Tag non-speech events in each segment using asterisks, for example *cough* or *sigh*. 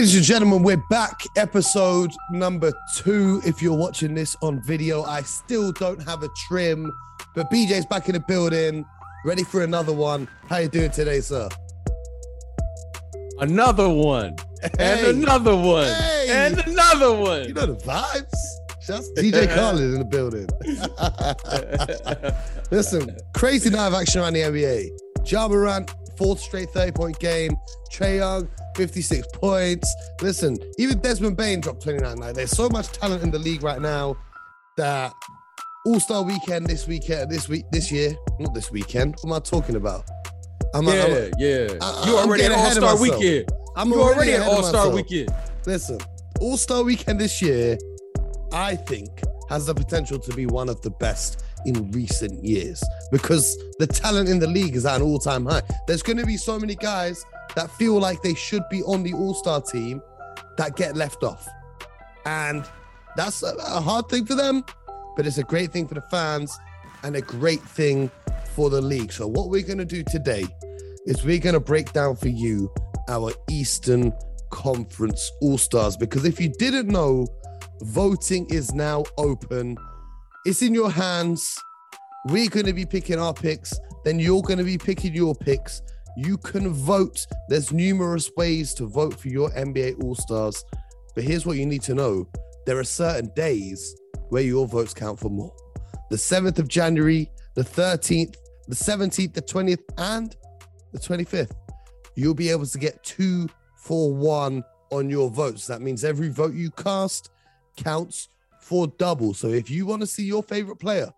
Ladies and gentlemen, we're back. Episode number two. If you're watching this on video, I still don't have a trim, but BJ's back in the building, ready for another one. How you doing today, sir? Another one. Hey. And another one. Hey. And another one. You know the vibes. To DJ *laughs* Khaled in the building. *laughs* Listen, crazy night of action around the NBA. Ja Morant, fourth straight 30 point game. Trae Young, 56 points. Listen, even Desmond Bane dropped 29. Like, there's so much talent in the league right now that All Star weekend this weekend, this week, this year, not this weekend. What am I talking about? I'm, yeah, I'm- yeah. I- you already getting All Star. Weekend. I'm You already ahead All Star. Weekend. Listen, All Star Weekend this year, I think, has the potential to be one of the best in recent years because the talent in the league is at an all time high. There's going to be so many guys that feel like they should be on the All Star team that get left off. And that's a, a hard thing for them, but it's a great thing for the fans and a great thing for the league. So, what we're going to do today is we're going to break down for you our Eastern Conference All Stars because if you didn't know, voting is now open. It's in your hands. We're going to be picking our picks, then you're going to be picking your picks. You can vote. There's numerous ways to vote for your NBA All Stars. But here's what you need to know there are certain days where your votes count for more. The 7th of January, the 13th, the 17th, the 20th, and the 25th. You'll be able to get two for one on your votes. That means every vote you cast counts for double. So if you want to see your favorite player,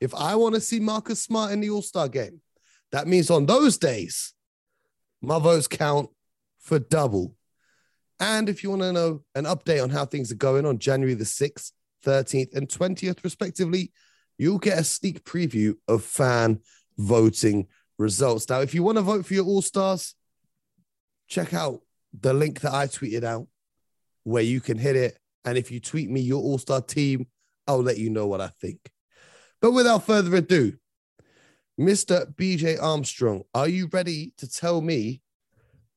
if I want to see Marcus Smart in the All Star game, that means on those days, my votes count for double. And if you want to know an update on how things are going on January the 6th, 13th, and 20th, respectively, you'll get a sneak preview of fan voting results. Now, if you want to vote for your All Stars, check out the link that I tweeted out where you can hit it. And if you tweet me your All Star team, I'll let you know what I think. But without further ado, Mr. BJ Armstrong, are you ready to tell me,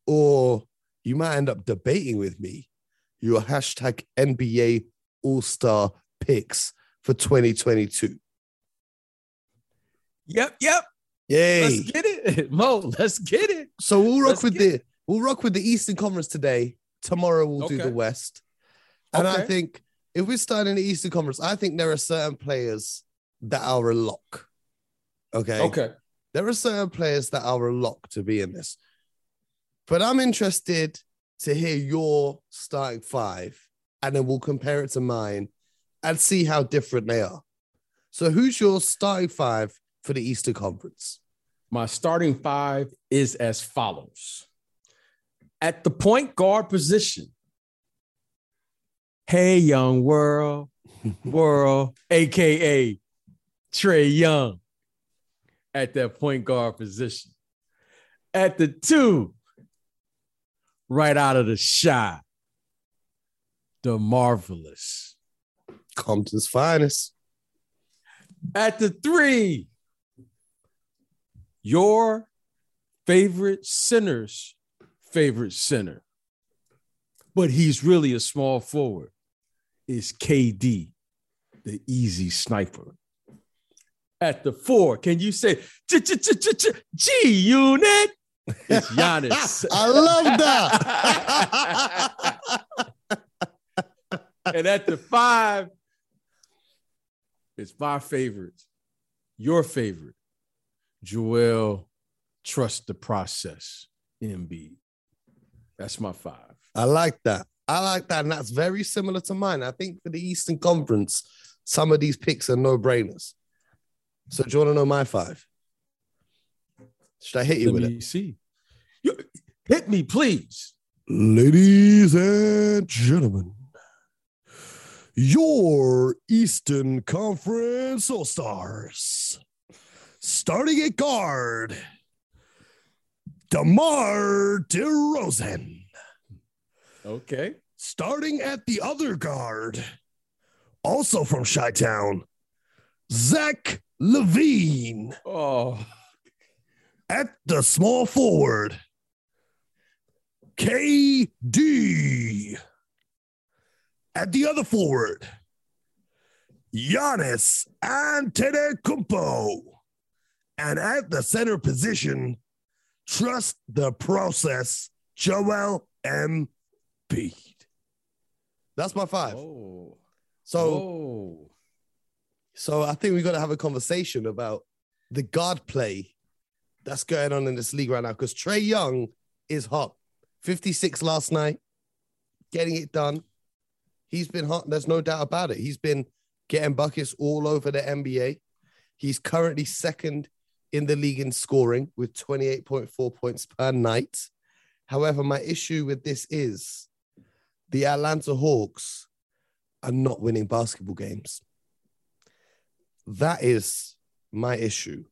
or you might end up debating with me, your hashtag NBA All Star picks for 2022? Yep, yep. Yay. Let's get it. *laughs* Mo, let's get it. So we'll rock Let's with the we'll rock with the Eastern Conference today. Tomorrow we'll do the West. And I think if we're starting the Eastern Conference, I think there are certain players that are a lock. Okay. Okay. There are certain players that are a lock to be in this. But I'm interested to hear your starting five, and then we'll compare it to mine and see how different they are. So who's your starting five for the Eastern Conference? My starting five is as follows. At the point guard position, hey, young world, world, AKA Trae Young, at that point guard position. At the two, right out of the shot, the marvelous. comes Compton's finest. At the three, your favorite center's favorite center, but he's really a small forward, is KD, the easy sniper. At the four, can you say G unit? It's *laughs* Giannis. I love that. *laughs* and at the five, it's my favorite, your favorite, Joel. Trust the process, MB. That's my five. I like that. I like that. And that's very similar to mine. I think for the Eastern Conference, some of these picks are no brainers. So, do you want to know my five? Should I hit you Let with me it? see. You, hit me, please. Ladies and gentlemen, your Eastern Conference All Stars. Starting at guard, DeMar DeRozan. Okay. Starting at the other guard, also from Chi Town, Zach LaVine. Oh, At the small forward, KD. At the other forward, Giannis Antetokounmpo. And at the center position, trust the process, Joel Embiid. That's my five. Oh. So, oh. so I think we've got to have a conversation about the guard play that's going on in this league right now because Trae Young is hot. 56 last night, getting it done. He's been hot. There's no doubt about it. He's been getting buckets all over the NBA. He's currently second in the league in scoring with 28.4 points per night. However, my issue with this is the Atlanta Hawks are not winning basketball games. That is my issue.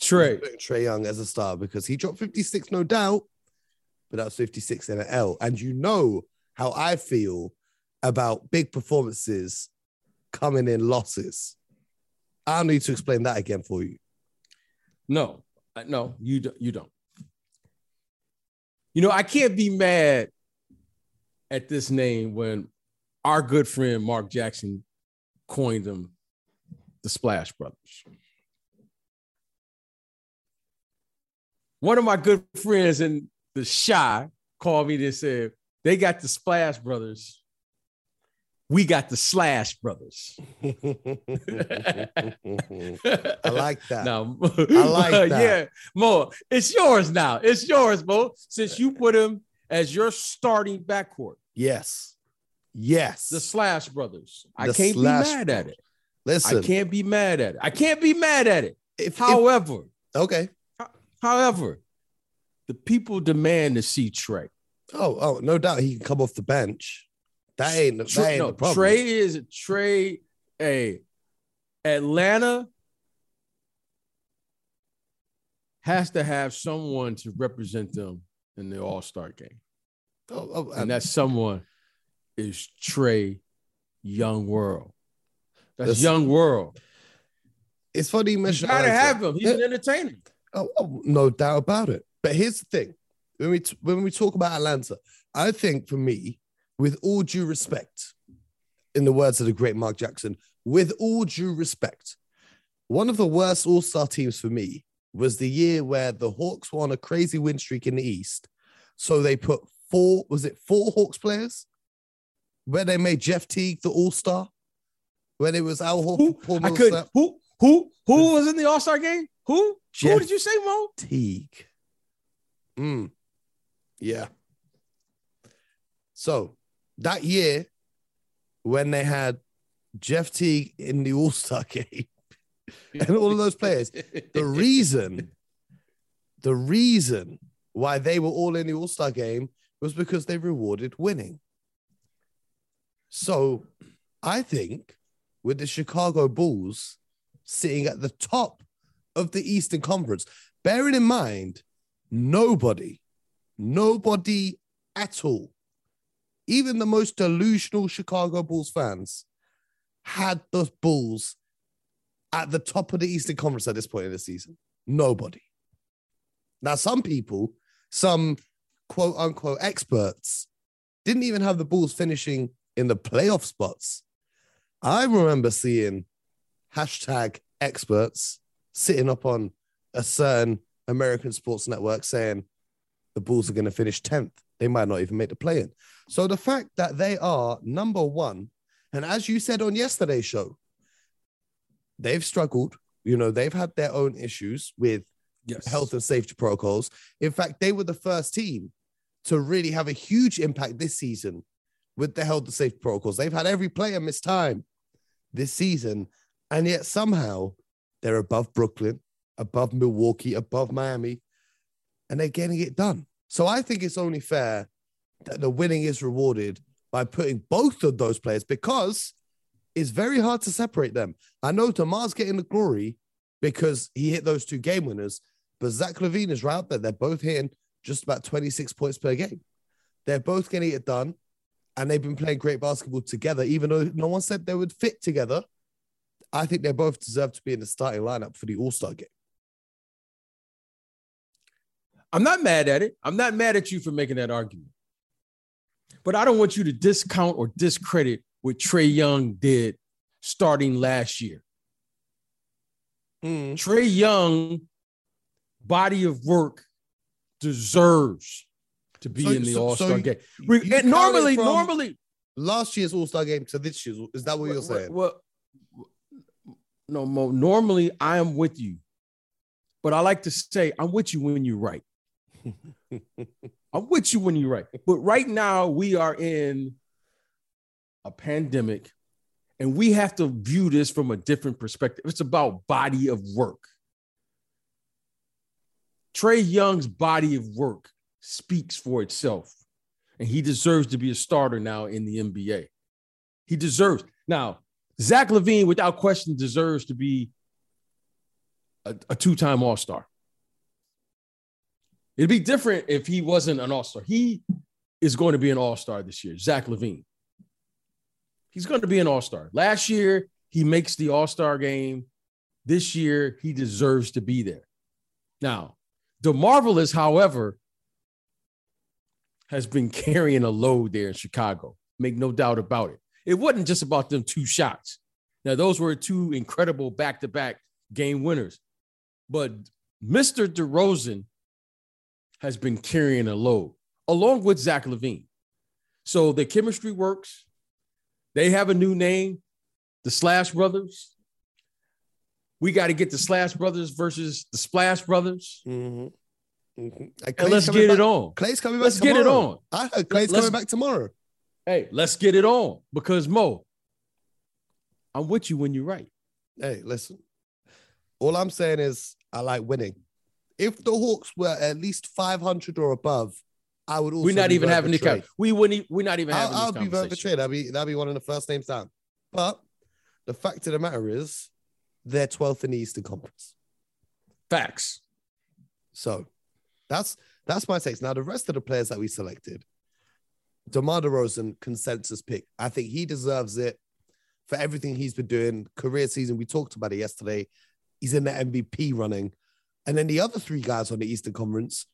True. Trey. Young as a star because he dropped 56, no doubt, but that was 56 in an L. And you know how I feel about big performances coming in losses. I don't need to explain that again for you. No, no, you don't. You don't. You know, I can't be mad at this name when our good friend Mark Jackson coined them the Splash Brothers. One of my good friends in the Chi called me and said, they got the Splash Brothers. We got the Slash Brothers. *laughs* I like that. No, I like *laughs* that. Yeah, Mo, it's yours now. It's yours, Mo. Since you put him as your starting backcourt, Yes. Yes. the Slash Brothers. I can't Slash be mad at it. Listen, I can't be mad at it. I can't be mad at it. if, if- However, okay. however, the people demand to see Trey. Oh, oh, no doubt he can come off the bench. That ain't, that Trey, ain't no, the problem. Trey is a Trey. A Atlanta has to have someone to represent them in the All Star game. Oh, oh, and that someone is Trae Young World. That's Listen, Young World. it's funny you mentioned. You gotta have him. He's an entertainer. Oh, oh, no doubt about it. But here's the thing: when we t- when we talk about Atlanta, I think for me, with all due respect, in the words of the great Mark Jackson, with all due respect, one of the worst All Star teams for me was the year where the Hawks were on a crazy win streak in the East. So they put four, was it four Hawks players? Where they made Jeff Teague the All Star, when it was Al Who? Horford, Paul I could. Who? Who? Who was in the All Star game? Who? Jeff- Who did you say, Mo? Teague. Mm. Yeah. So that year, when they had Jeff Teague in the All Star *laughs* game *laughs* and all of those players, the reason, the reason why they were all in the All Star game was because they rewarded winning. So I think with the Chicago Bulls sitting at the top of the Eastern Conference, bearing in mind, nobody, nobody at all, even the most delusional Chicago Bulls fans, had the Bulls at the top of the Eastern Conference at this point in the season. Nobody. Now, some people, some quote unquote experts, didn't even have the Bulls finishing in the playoff spots. I remember seeing hashtag experts sitting up on a certain American sports network saying the Bulls are going to finish 10th. They might not even make the play in. So the fact that they are number one, and as you said on yesterday's show, they've struggled. You know, they've had their own issues with yes. health and safety protocols. In fact, they were the first team to really have a huge impact this season with the health and safety protocols. They've had every player miss time this season, and yet somehow they're above Brooklyn, above Milwaukee, above Miami, and they're getting it done. So I think it's only fair that the winning is rewarded by putting both of those players because it's very hard to separate them. I know DeMar's getting the glory because he hit those two game winners, but Zach LaVine is right up there. They're both hitting just about 26 points per game. They're both getting it done, and they've been playing great basketball together, even though no one said they would fit together. I think they both deserve to be in the starting lineup for the All Star game. I'm not mad at it. I'm not mad at you for making that argument. But I don't want you to discount or discredit what Trae Young did starting last year. Mm. Trae Young body of work deserves to be So- in the so- All Star so game. you- you normally, normally, Last year's All Star game to this year's. Is that what you're saying? well, no, Mo, normally I am with you, but I like to say I'm with you when you're right. *laughs* I'm with you when you're right. But right now we are in a pandemic and we have to view this from a different perspective. It's about body of work. Trae Young's body of work speaks for itself, and he deserves to be a starter now in the NBA. He deserves. Now, Zach LaVine, without question, deserves to be a, a two time All Star. It'd be different if he wasn't an All Star. He is going to be an All Star this year, Zach LaVine. He's going to be an All Star. Last year, he makes the All Star game. This year, he deserves to be there. Now, the Marvelous, however, has been carrying a load there in Chicago. Make no doubt about it. It wasn't just about them two shots. Now, those were two incredible back to back game winners. But Mr. DeRozan has been carrying a load along with Zach LaVine. So the chemistry works. They have a new name, the Slash Brothers. We got to get the Slash Brothers versus the Splash Brothers. Mhm. Mhm. And And let's get back- it on. Clay's coming back Let's get it on. I heard Clay's Let's- coming back tomorrow. Hey, let's get it on because Mo, I'm with you when you're right. Hey, listen. All I'm saying is I like winning. If the Hawks were at least 500 or above, I would also We're not even having trade. cap. We wouldn't. We're not even I'll, having I'll this be voting for conversation. trade. That'll be that'll be one of the first names down. But the fact of the matter is, they're 12th in the Eastern Conference. Facts. So that's that's my takes. Now the rest of the players that we selected, DeMar DeRozan, consensus pick. I think he deserves it for everything he's been doing. Career season, we talked about it yesterday. He's in the MVP running. And then the other three guys on the Eastern Conference,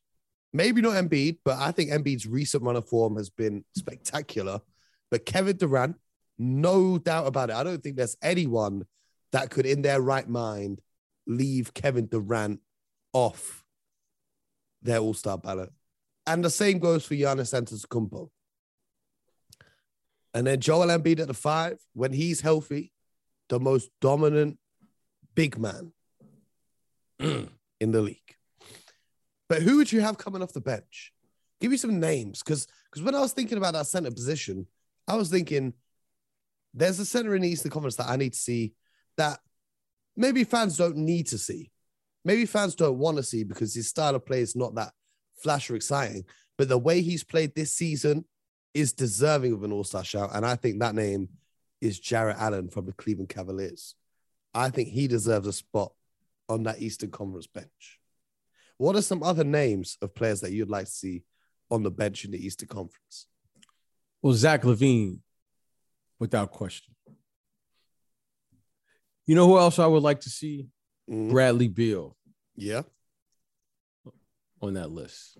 maybe not Embiid, but I think Embiid's recent run of form has been spectacular. But Kevin Durant, no doubt about it. I don't think there's anyone that could, in their right mind, leave Kevin Durant off their All Star ballot. And the same goes for Giannis Antetokounmpo. And then Joel Embiid at the five, when he's healthy, the most dominant big man *clears throat* in the league. But who would you have coming off the bench? Give me some names, because because when I was thinking about that center position, I was thinking there's a center in the Eastern Conference that I need to see that maybe fans don't need to see. Maybe fans don't want to see because his style of play is not that flash or exciting. But the way he's played this season is deserving of an all-star shout. And I think that name is Jarrett Allen from the Cleveland Cavaliers. I think he deserves a spot on that Eastern Conference bench. What are some other names of players that you'd like to see on the bench in the Easter Conference? Well, Zach LaVine, without question. You know who else I would like to see? Mhm. Bradley Beal Yeah. on that list.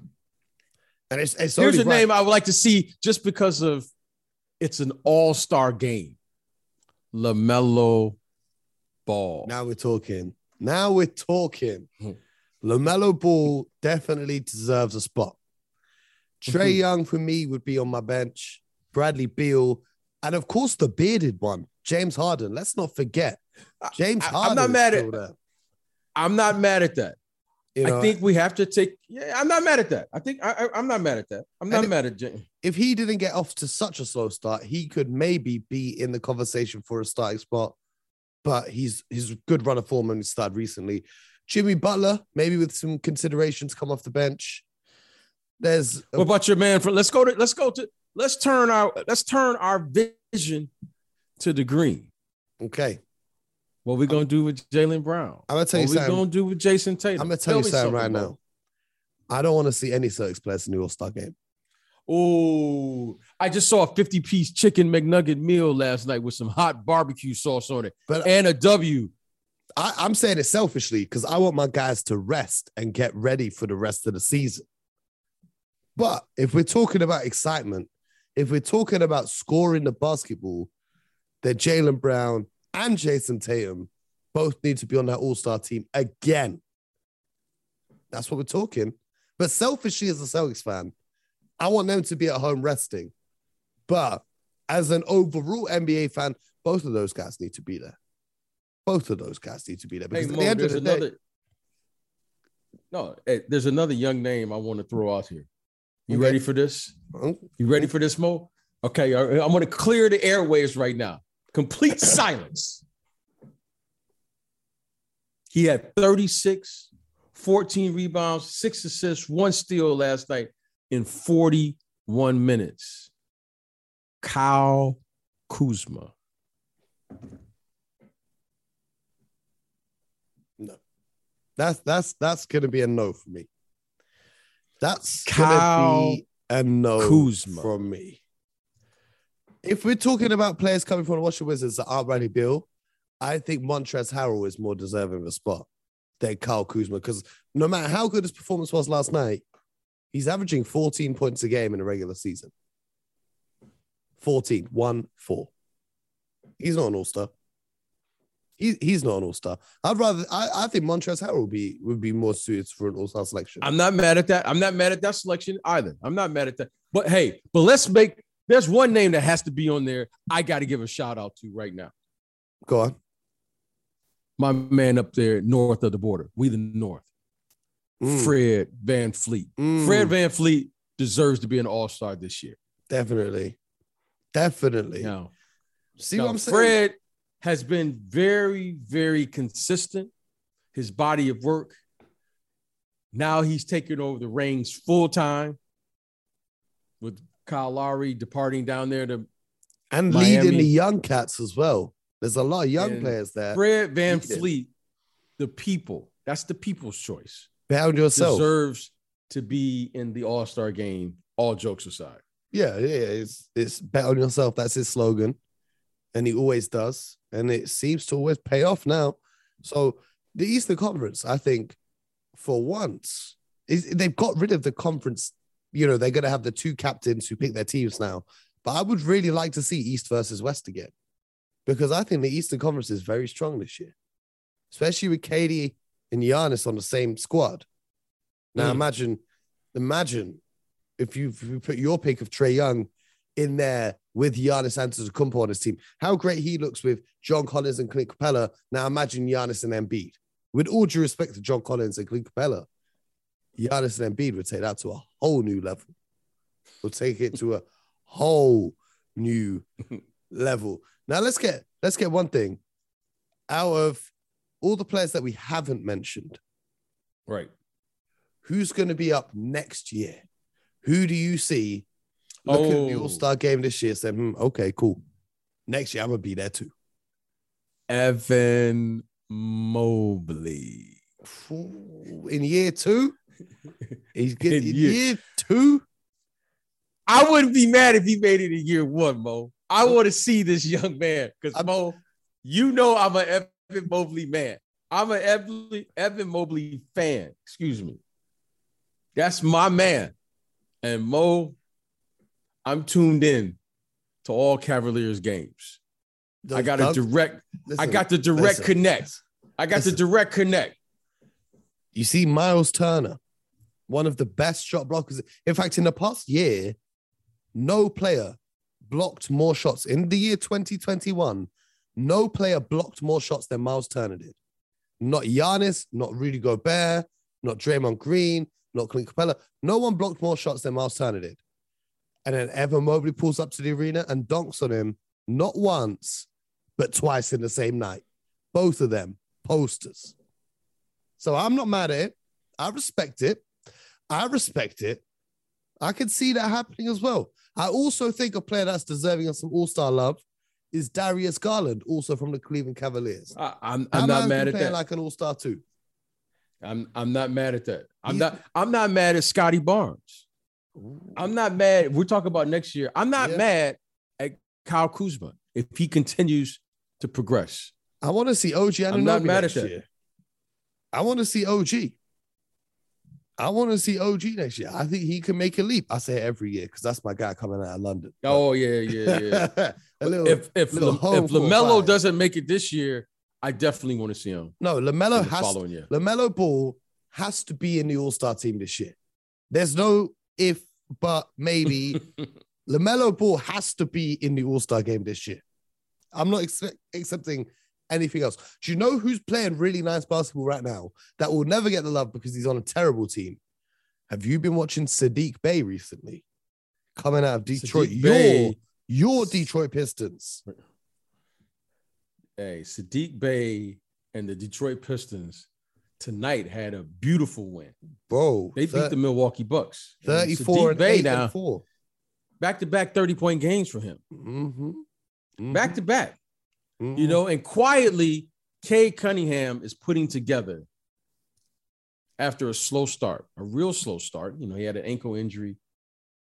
And it's, it's Here's a right. name I would like to see just because of it's an all-star game. LaMelo Ball. Now we're talking. Now we're talking. LaMelo Ball definitely deserves a spot. Trey Mhm. Young for me would be on my bench. Bradley Beal, and of course the bearded one, James Harden. Let's not forget. James I- I'm Harden. not mad at- there, I'm not mad at that. you know? I think we have to take. Yeah, I'm not mad at that. I think I, I, am not mad at that. I'm not mad at James. if he didn't get off to such a slow start, he could maybe be in the conversation for a starting spot. But he's he's a good run of form and he started recently. Jimmy Butler, maybe with some considerations, come off the bench. There's a- What about your man? For let's go to let's go to let's turn our let's turn our vision to the green. okay. What we gonna do with Jaylen Brown? I'm gonna tell you What you we gonna do with Jayson Tatum? I'm gonna tell, you me something right now. I don't want to see any Celtics players in the All Star game. Oh, I just saw a 50 piece chicken McNugget meal last night with some hot barbecue sauce on it But and a W. I, I'm saying it selfishly because I want my guys to rest and get ready for the rest of the season. But if we're talking about excitement, if we're talking about scoring the basketball, that Jaylen Brown and Jayson Tatum both need to be on that All Star team again. That's what we're talking. But selfishly, as a Celtics fan, I want them to be at home resting. But as an overall NBA fan, both of those guys need to be there. Both of those guys need to be there because Hey, Mo, the there's the day, another. No, hey, there's another young name I want to throw out here. You Okay. ready for this? Oh, You ready for this, Mo? Okay, I'm going to clear the airways right now. Complete *coughs* silence. He had 36, 14 rebounds, six assists, one steal last night in 41 minutes. Kyle Kuzma. That's that's that's gonna be a no for me. That's Kyle gonna be a no Kuzma. from me. If we're talking about players coming from the Washington Wizards that aren't Bradley Beal, I think Montrezl Harrell is more deserving of a spot than Kyle Kuzma because no matter how good his performance was last night, he's averaging 14 points a game in a regular season. 14, 1 4. He's not an all-star. He, he's not an all-star. I'd rather I, I think Montrezl Harrell would be would be more suited for an all-star selection. I'm not mad at that. I'm not mad at that selection either. I'm not mad at that. But hey, but let's make there's one name that has to be on there. I got to give a shout out to right now. Go on. My man up there north of the border. We the north. Mm, Fred VanVleet. mm, Fred VanVleet deserves to be an all-star this year. definitely. Definitely. Now, See now, what I'm saying? Fred has been very, very consistent. His body of work. Now he's taking over the reins full time with Kyle Lowry departing down there to and Miami. leading the young cats as well. There's a lot of young And players there. Fred Van. Fleet, the people. That's the people's choice. Bound yourself. Deserves to be in the All Star game. All jokes aside, Yeah, yeah, it's it's bet on yourself. That's his slogan, and he always does, and it seems to always pay off now. So the Eastern Conference, I think, for once, is they've got rid of the conference. You know, they're going to have the two captains who pick their teams now. But I would really like to see East versus West again, because I think the Eastern Conference is very strong this year, especially with KD and Giannis on the same squad. Now Mm. imagine, imagine if you, if you put your pick of Trae Young in there with Giannis Antetokounmpo on his team, how great he looks with John Collins and Clint Capela. Now imagine Giannis and Embiid. With all due respect to John Collins and Clint Capela, Giannis and Embiid would take that to a whole new level. Would take it to a *laughs* whole new level. Now let's get let's get one thing out of all the players that we haven't mentioned. right? Who's going to be up next year? Who do you see looking at the Oh. All Star game this year? Saying, hmm, okay, cool. Next year I'm gonna be there too. Evan Mobley. Ooh, In year two, *laughs* he's getting In year- year two. I wouldn't be mad if he made it in year one, Mo. I want to see this young man because Mo, you know I'm an Evan Mobley man. I'm an Evan, Evan Mobley fan. Excuse me. That's my man. And Mo, I'm tuned in to all Cavaliers games. I got a direct, I got the direct listen. connect. I got the direct connect. You see, Miles Turner, one of the best shot blockers. In fact, in the past year, no player blocked more shots in the year 2021. No player blocked more shots than Miles Turner did. Not Giannis, not Rudy Gobert, not Draymond Green, not Clint Capela. No one blocked more shots than Miles Turner did. And then Evan Mobley pulls up to the arena and dunks on him, not once, but twice in the same night. Both of them posters. So I'm not mad at it. I respect it. I respect it. I can see that happening as well. I also think a player that's deserving of some All Star love is Darius Garland, also from the Cleveland Cavaliers. I, I'm, I'm not mad at that. Like an All Star too. I'm I'm not mad at that. I'm not I'm not mad at Scottie Barnes. I'm not mad. We're talking about next year. I'm not Yeah. mad at Kyle Kuzma if he continues to progress. I want to see OG Anunoby I'm not mad at that. year. I want to see OG. I want to see OG next year. I think he can make a leap. I say every year because that's my guy coming out of London. Oh yeah, yeah, yeah. *laughs* little, if if Lam- if Lamelo doesn't make it this year, I definitely want to see him no, Lamelo has following year. Lamelo Ball has to be in the All Star team this year. There's no if, but maybe. *laughs* Lamelo Ball has to be in the All Star game this year. I'm not expect, accepting anything else. Do you know who's playing really nice basketball right now that will never get the love because he's on a terrible team? Have you been watching Saddiq Bey recently? Coming out of Detroit, Saddiq your your Detroit Pistons. Hey, Saddiq Bey and the Detroit Pistons tonight had a beautiful win. Bro, They beat the Milwaukee Bucks. 34 Saddiq and 8 now, 4. back to back 30 point games for him. Back to back. You know, and quietly, Cade Cunningham is putting together after a slow start, a real slow start. You know, he had an ankle injury,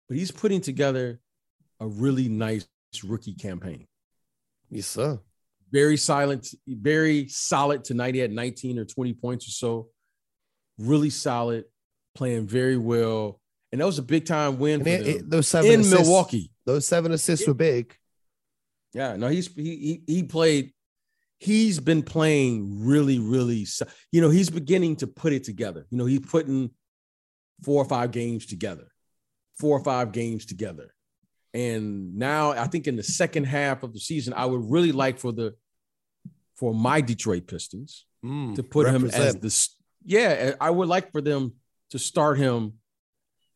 but he's putting together a really nice rookie campaign. yes, sir. Very silent, very solid tonight. He had 19 or 20 points or so. Really solid, playing very well. And that was a big time win for it- it- those seven in assists, Milwaukee. those seven assists were big. Yeah, no, he's he he, he played. He's been playing really, really. You know, he's beginning to put it together. You know, he's putting four or five games together, four or five games together, and now I think in the second half of the season, I would really like for the for my Detroit Pistons Mm, to put him as the yeah. I would like for them to start him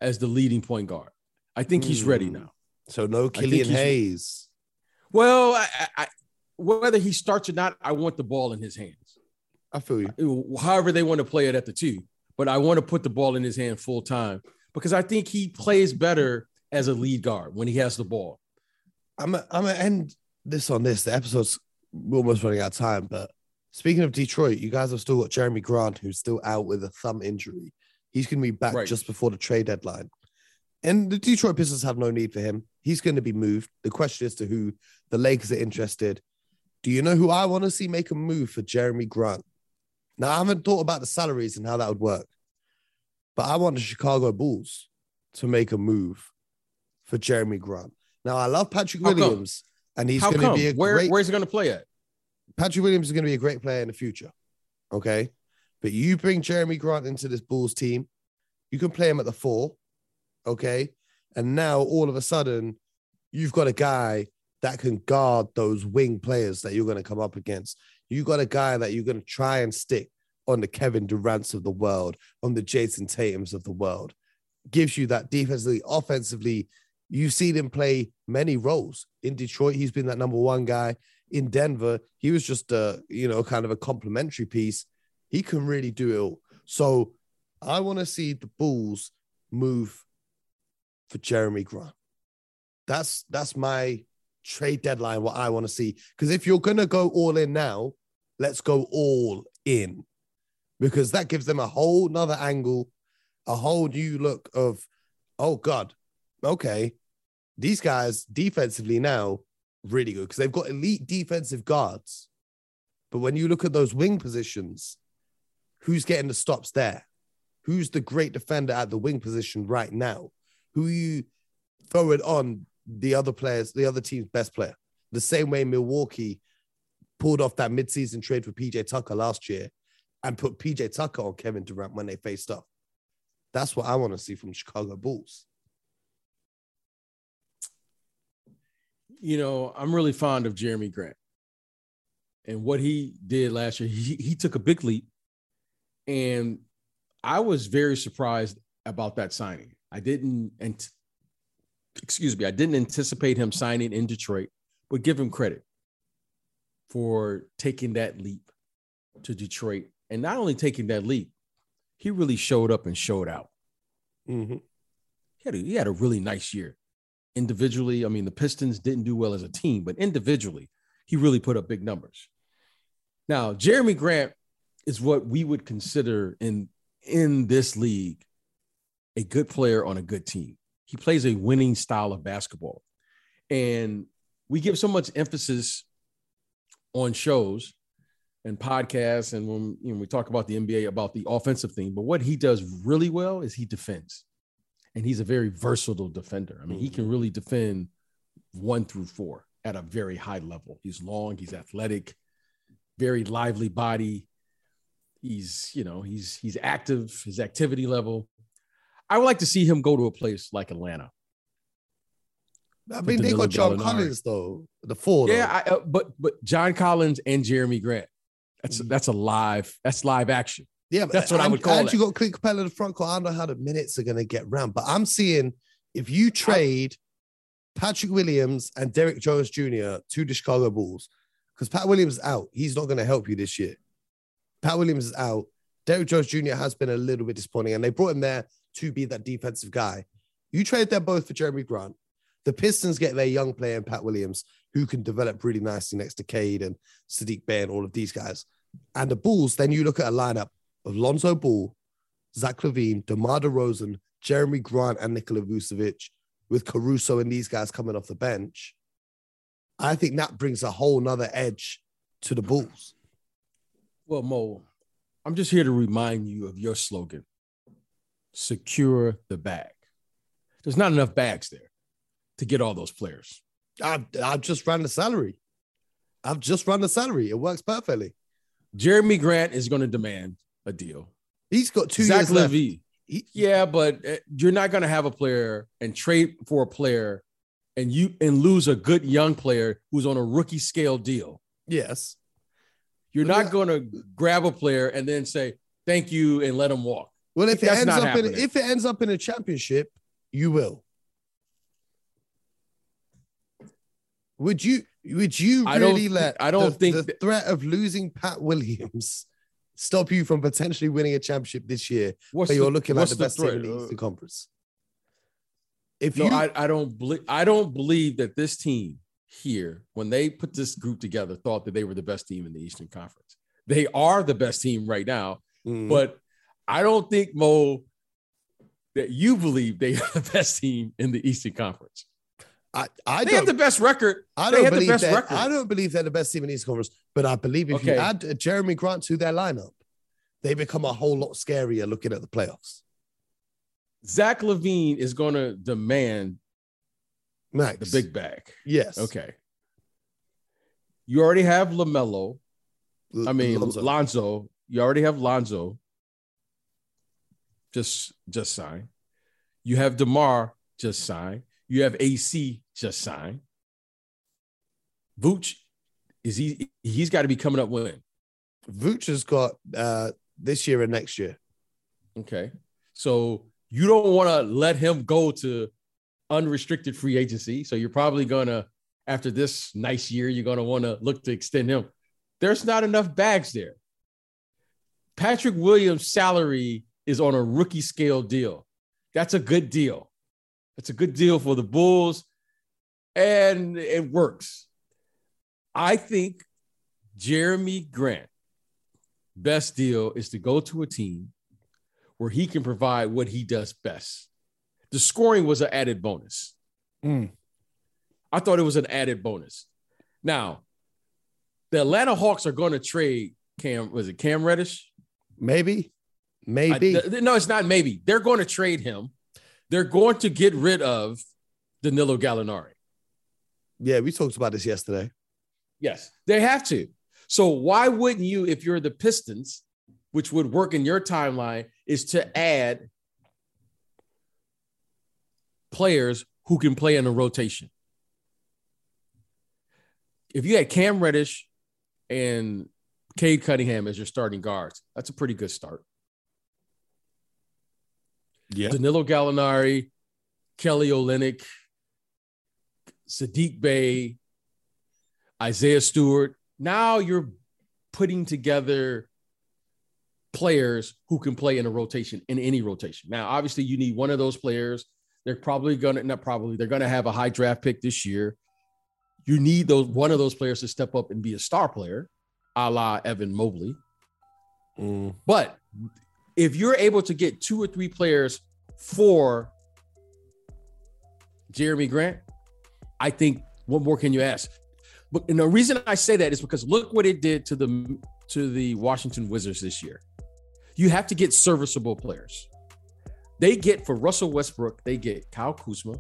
as the leading point guard. I think he's ready Hmm. now. So no Killian Hayes. Well, I, I, whether he starts or not, I want the ball in his hands. I feel you. However, they want to play it at the two, but I want to put the ball in his hand full time because I think he plays better as a lead guard when he has the ball. I'm i I'm gonna end this on this. The episode's we're almost running out of time, but speaking of Detroit, you guys have still got Jerami Grant, who's still out with a thumb injury. He's going to be back Right. just before the trade deadline, and the Detroit Pistons have no need for him. He's going to be moved. The question is to who the Lakers are interested. Do you know who I want to see make a move for Jerami Grant? Now I haven't thought about the salaries and how that would work, but I want the Chicago Bulls to make a move for Jerami Grant. Now I love Patrick? Williams, and he's going to be a Where, great. where's he going to play at? Patrick Williams is going to be a great player in the future. Okay, but you bring Jerami Grant into this Bulls team, you can play him at the four. Okay, and now all of a sudden, you've got a guy that can guard those wing players that you're going to come up against. You got a guy that you're going to try and stick on the Kevin Durant's of the world, on the Jayson Tatum's of the world. Gives you that defensively, offensively. You've seen him play many roles in Detroit. He's been that number one guy in Denver. He was just a you know kind of a complimentary piece. He can really do it all. So I want to see the Bulls move for Jerami Grant. That's that's my trade deadline. What I want to see because if you're gonna go all in now, let's go all in because that gives them a whole nother angle, a whole new look of, oh God, okay, these guys defensively now really good because they've got elite defensive guards. But when you look at those wing positions, who's getting the stops there? Who's the great defender at the wing position right now? Who you throw it on the other players, the other team's best player? The same way Milwaukee pulled off that midseason trade for PJ Tucker last year and put PJ Tucker on Kevin Durant when they faced off. That's what I want to see from Chicago Bulls. You know, I'm really fond of Jerami Grant. And what he did last year, he, he took a big leap. And I was very surprised about that signing. I didn't, and excuse me, I didn't anticipate him signing in Detroit, but give him credit for taking that leap to Detroit. And not only taking that leap, he really showed up and showed out. Mm-hmm. He had a, he had a really nice year. Individually, I mean, the Pistons didn't do well as a team, but individually, he really put up big numbers. Now, Jerami Grant is what we would consider in in this league a good player on a good team. He plays a winning style of basketball. And we give so much emphasis on shows and podcasts and when you know, we talk about the NBA about the offensive thing, but what he does really well is he defends. And he's a very versatile defender. I mean, he can really defend one through four at a very high level. He's long, he's athletic, very lively body. He's, you know, he's he's active, his activity level. I would like to see him go to a place like Atlanta. I mean, they got John Gallinari. Collins though, the four. Yeah, I, uh, but but John Collins and Jerami Grant. That's mm. that's a live. That's live action. Yeah, that's what I would call and it. you got Clint Capela in the front court. I don't know how the minutes are going to get round, but I'm seeing if you trade Patrick Williams and Derrick Jones Jr. to the Chicago Bulls, because Pat Williams is out, he's not going to help you this year. Pat Williams is out. Derrick Jones Jr. has been a little bit disappointing, and they brought him there to be that defensive guy. You trade them both for Jerami Grant. The Pistons get their young player in Pat Williams, who can develop really nicely next to Cade and Saddiq Bey and all of these guys. And the Bulls, then you look at a lineup of Lonzo Ball, Zach LaVine, DeMar DeRozan, Jerami Grant, and Nikola Vucevic, with Caruso and these guys coming off the bench. I think that brings a whole nother edge to the Bulls. Well, Mo, I'm just here to remind you of your slogan secure the bag. There's not enough bags there to get all those players. I've, I've just run the salary. I've just run the salary. It works perfectly. Jerami Grant is going to demand a deal. He's got two Zach years Levy, left. He, yeah, but uh, you're not going to have a player and trade for a player and you and lose a good young player who's on a rookie scale deal. Yes. You're but not going to grab a player and then say thank you and let him walk. Well, if it ends up happening. in if it ends up in a championship, you will. Would you would you really let I don't the, think the threat of losing Pat Williams stop you from potentially winning a championship this year? What's where you're looking at the best team in the Eastern Conference. If no, you, I, I don't believe I don't believe that this team here, when they put this group together, thought that they were the best team in the Eastern Conference. They are the best team right now, mm. but I don't think Mo that you believe they are the best team in the Eastern Conference. I, I they have the best record. I don't believe that. Record. I don't believe they're the best team in East Conference, but I believe if okay. you add uh, Jerami Grant to their lineup, they become a whole lot scarier looking at the playoffs. Zach LaVine is going to demand Max. the big bag. Yes. Okay. You already have LaMelo. L- I mean Lonzo. Lonzo. You already have Lonzo. Just just sign. You have DeMar just sign. You have AC just signed. Vooch, is he? He's got to be coming up when. Vooch has got uh, this year and next year. Okay, so you don't want to let him go to unrestricted free agency. So you're probably gonna, after this nice year, you're gonna want to look to extend him. There's not enough bags there. Patrick Williams' salary is on a rookie scale deal. That's a good deal. It's a good deal for the Bulls, and it works. I think Jerami Grant, best deal is to go to a team where he can provide what he does best. The scoring was an added bonus. Mm. I thought it was an added bonus. Now, the Atlanta Hawks are going to trade Cam. Was it Cam Reddish? Maybe, maybe. I, th- no, it's not. Maybe they're going to trade him they're going to get rid of Danilo Gallinari. Yeah, we talked about this yesterday. Yes, they have to. So why wouldn't you, if you're the Pistons, which would work in your timeline, is to add players who can play in a rotation? If you had Cam Reddish and Cade Cunningham as your starting guards, that's a pretty good start. Yeah. Danilo Gallinari, Kelly Olynyk, Saddiq Bey, Isaiah Stewart. Now you're putting together players who can play in a rotation, in any rotation. Now, obviously, you need one of those players. They're probably gonna not probably they're gonna have a high draft pick this year. You need those one of those players to step up and be a star player, a la Evan Mobley. Mm. But if you're able to get two or three players for Jerami Grant, I think what more can you ask? But and the reason I say that is because look what it did to the to the Washington Wizards this year. You have to get serviceable players. They get for Russell Westbrook, they get Kyle Kuzma,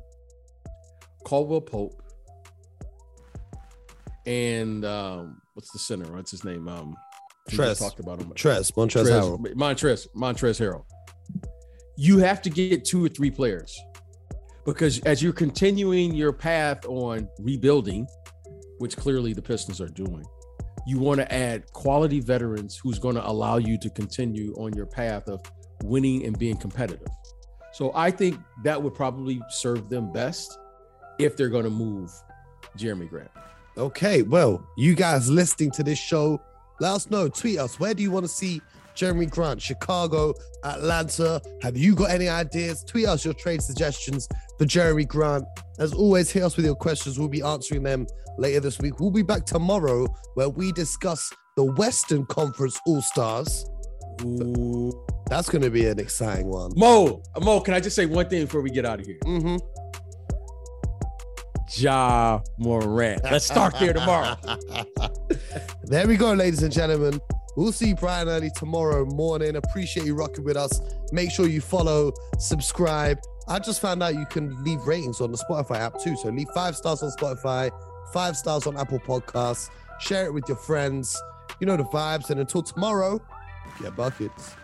Caldwell Pope, and um, what's the center? What's his name? Um, Trez. talked about him. Trez, Montrezl Harrell. Trez, Montrez, Montrezl Harrell. You have to get two or three players because as you're continuing your path on rebuilding, which clearly the Pistons are doing, you want to add quality veterans who's going to allow you to continue on your path of winning and being competitive. So I think that would probably serve them best if they're going to move Jerami Grant. Okay, well, you guys listening to this show, let us know. Tweet us. Where do you want to see Jerami Grant? Chicago, Atlanta? Have you got any ideas? Tweet us your trade suggestions for Jerami Grant. As always, hit us with your questions. We'll be answering them later this week. We'll be back tomorrow where we discuss the Western Conference All Stars. That's going to be an exciting one. Mo, Mo, can I just say one thing before we get out of here? Mm-hmm. Ja Morant. Let's start there tomorrow. *laughs* there we go, ladies and gentlemen. We'll see you bright and early tomorrow morning. Appreciate you rocking with us. Make sure you follow, subscribe. I just found out you can leave ratings on the Spotify app too. So leave five stars on Spotify, five stars on Apple Podcasts. Share it with your friends. You know the vibes. And until tomorrow, get buckets.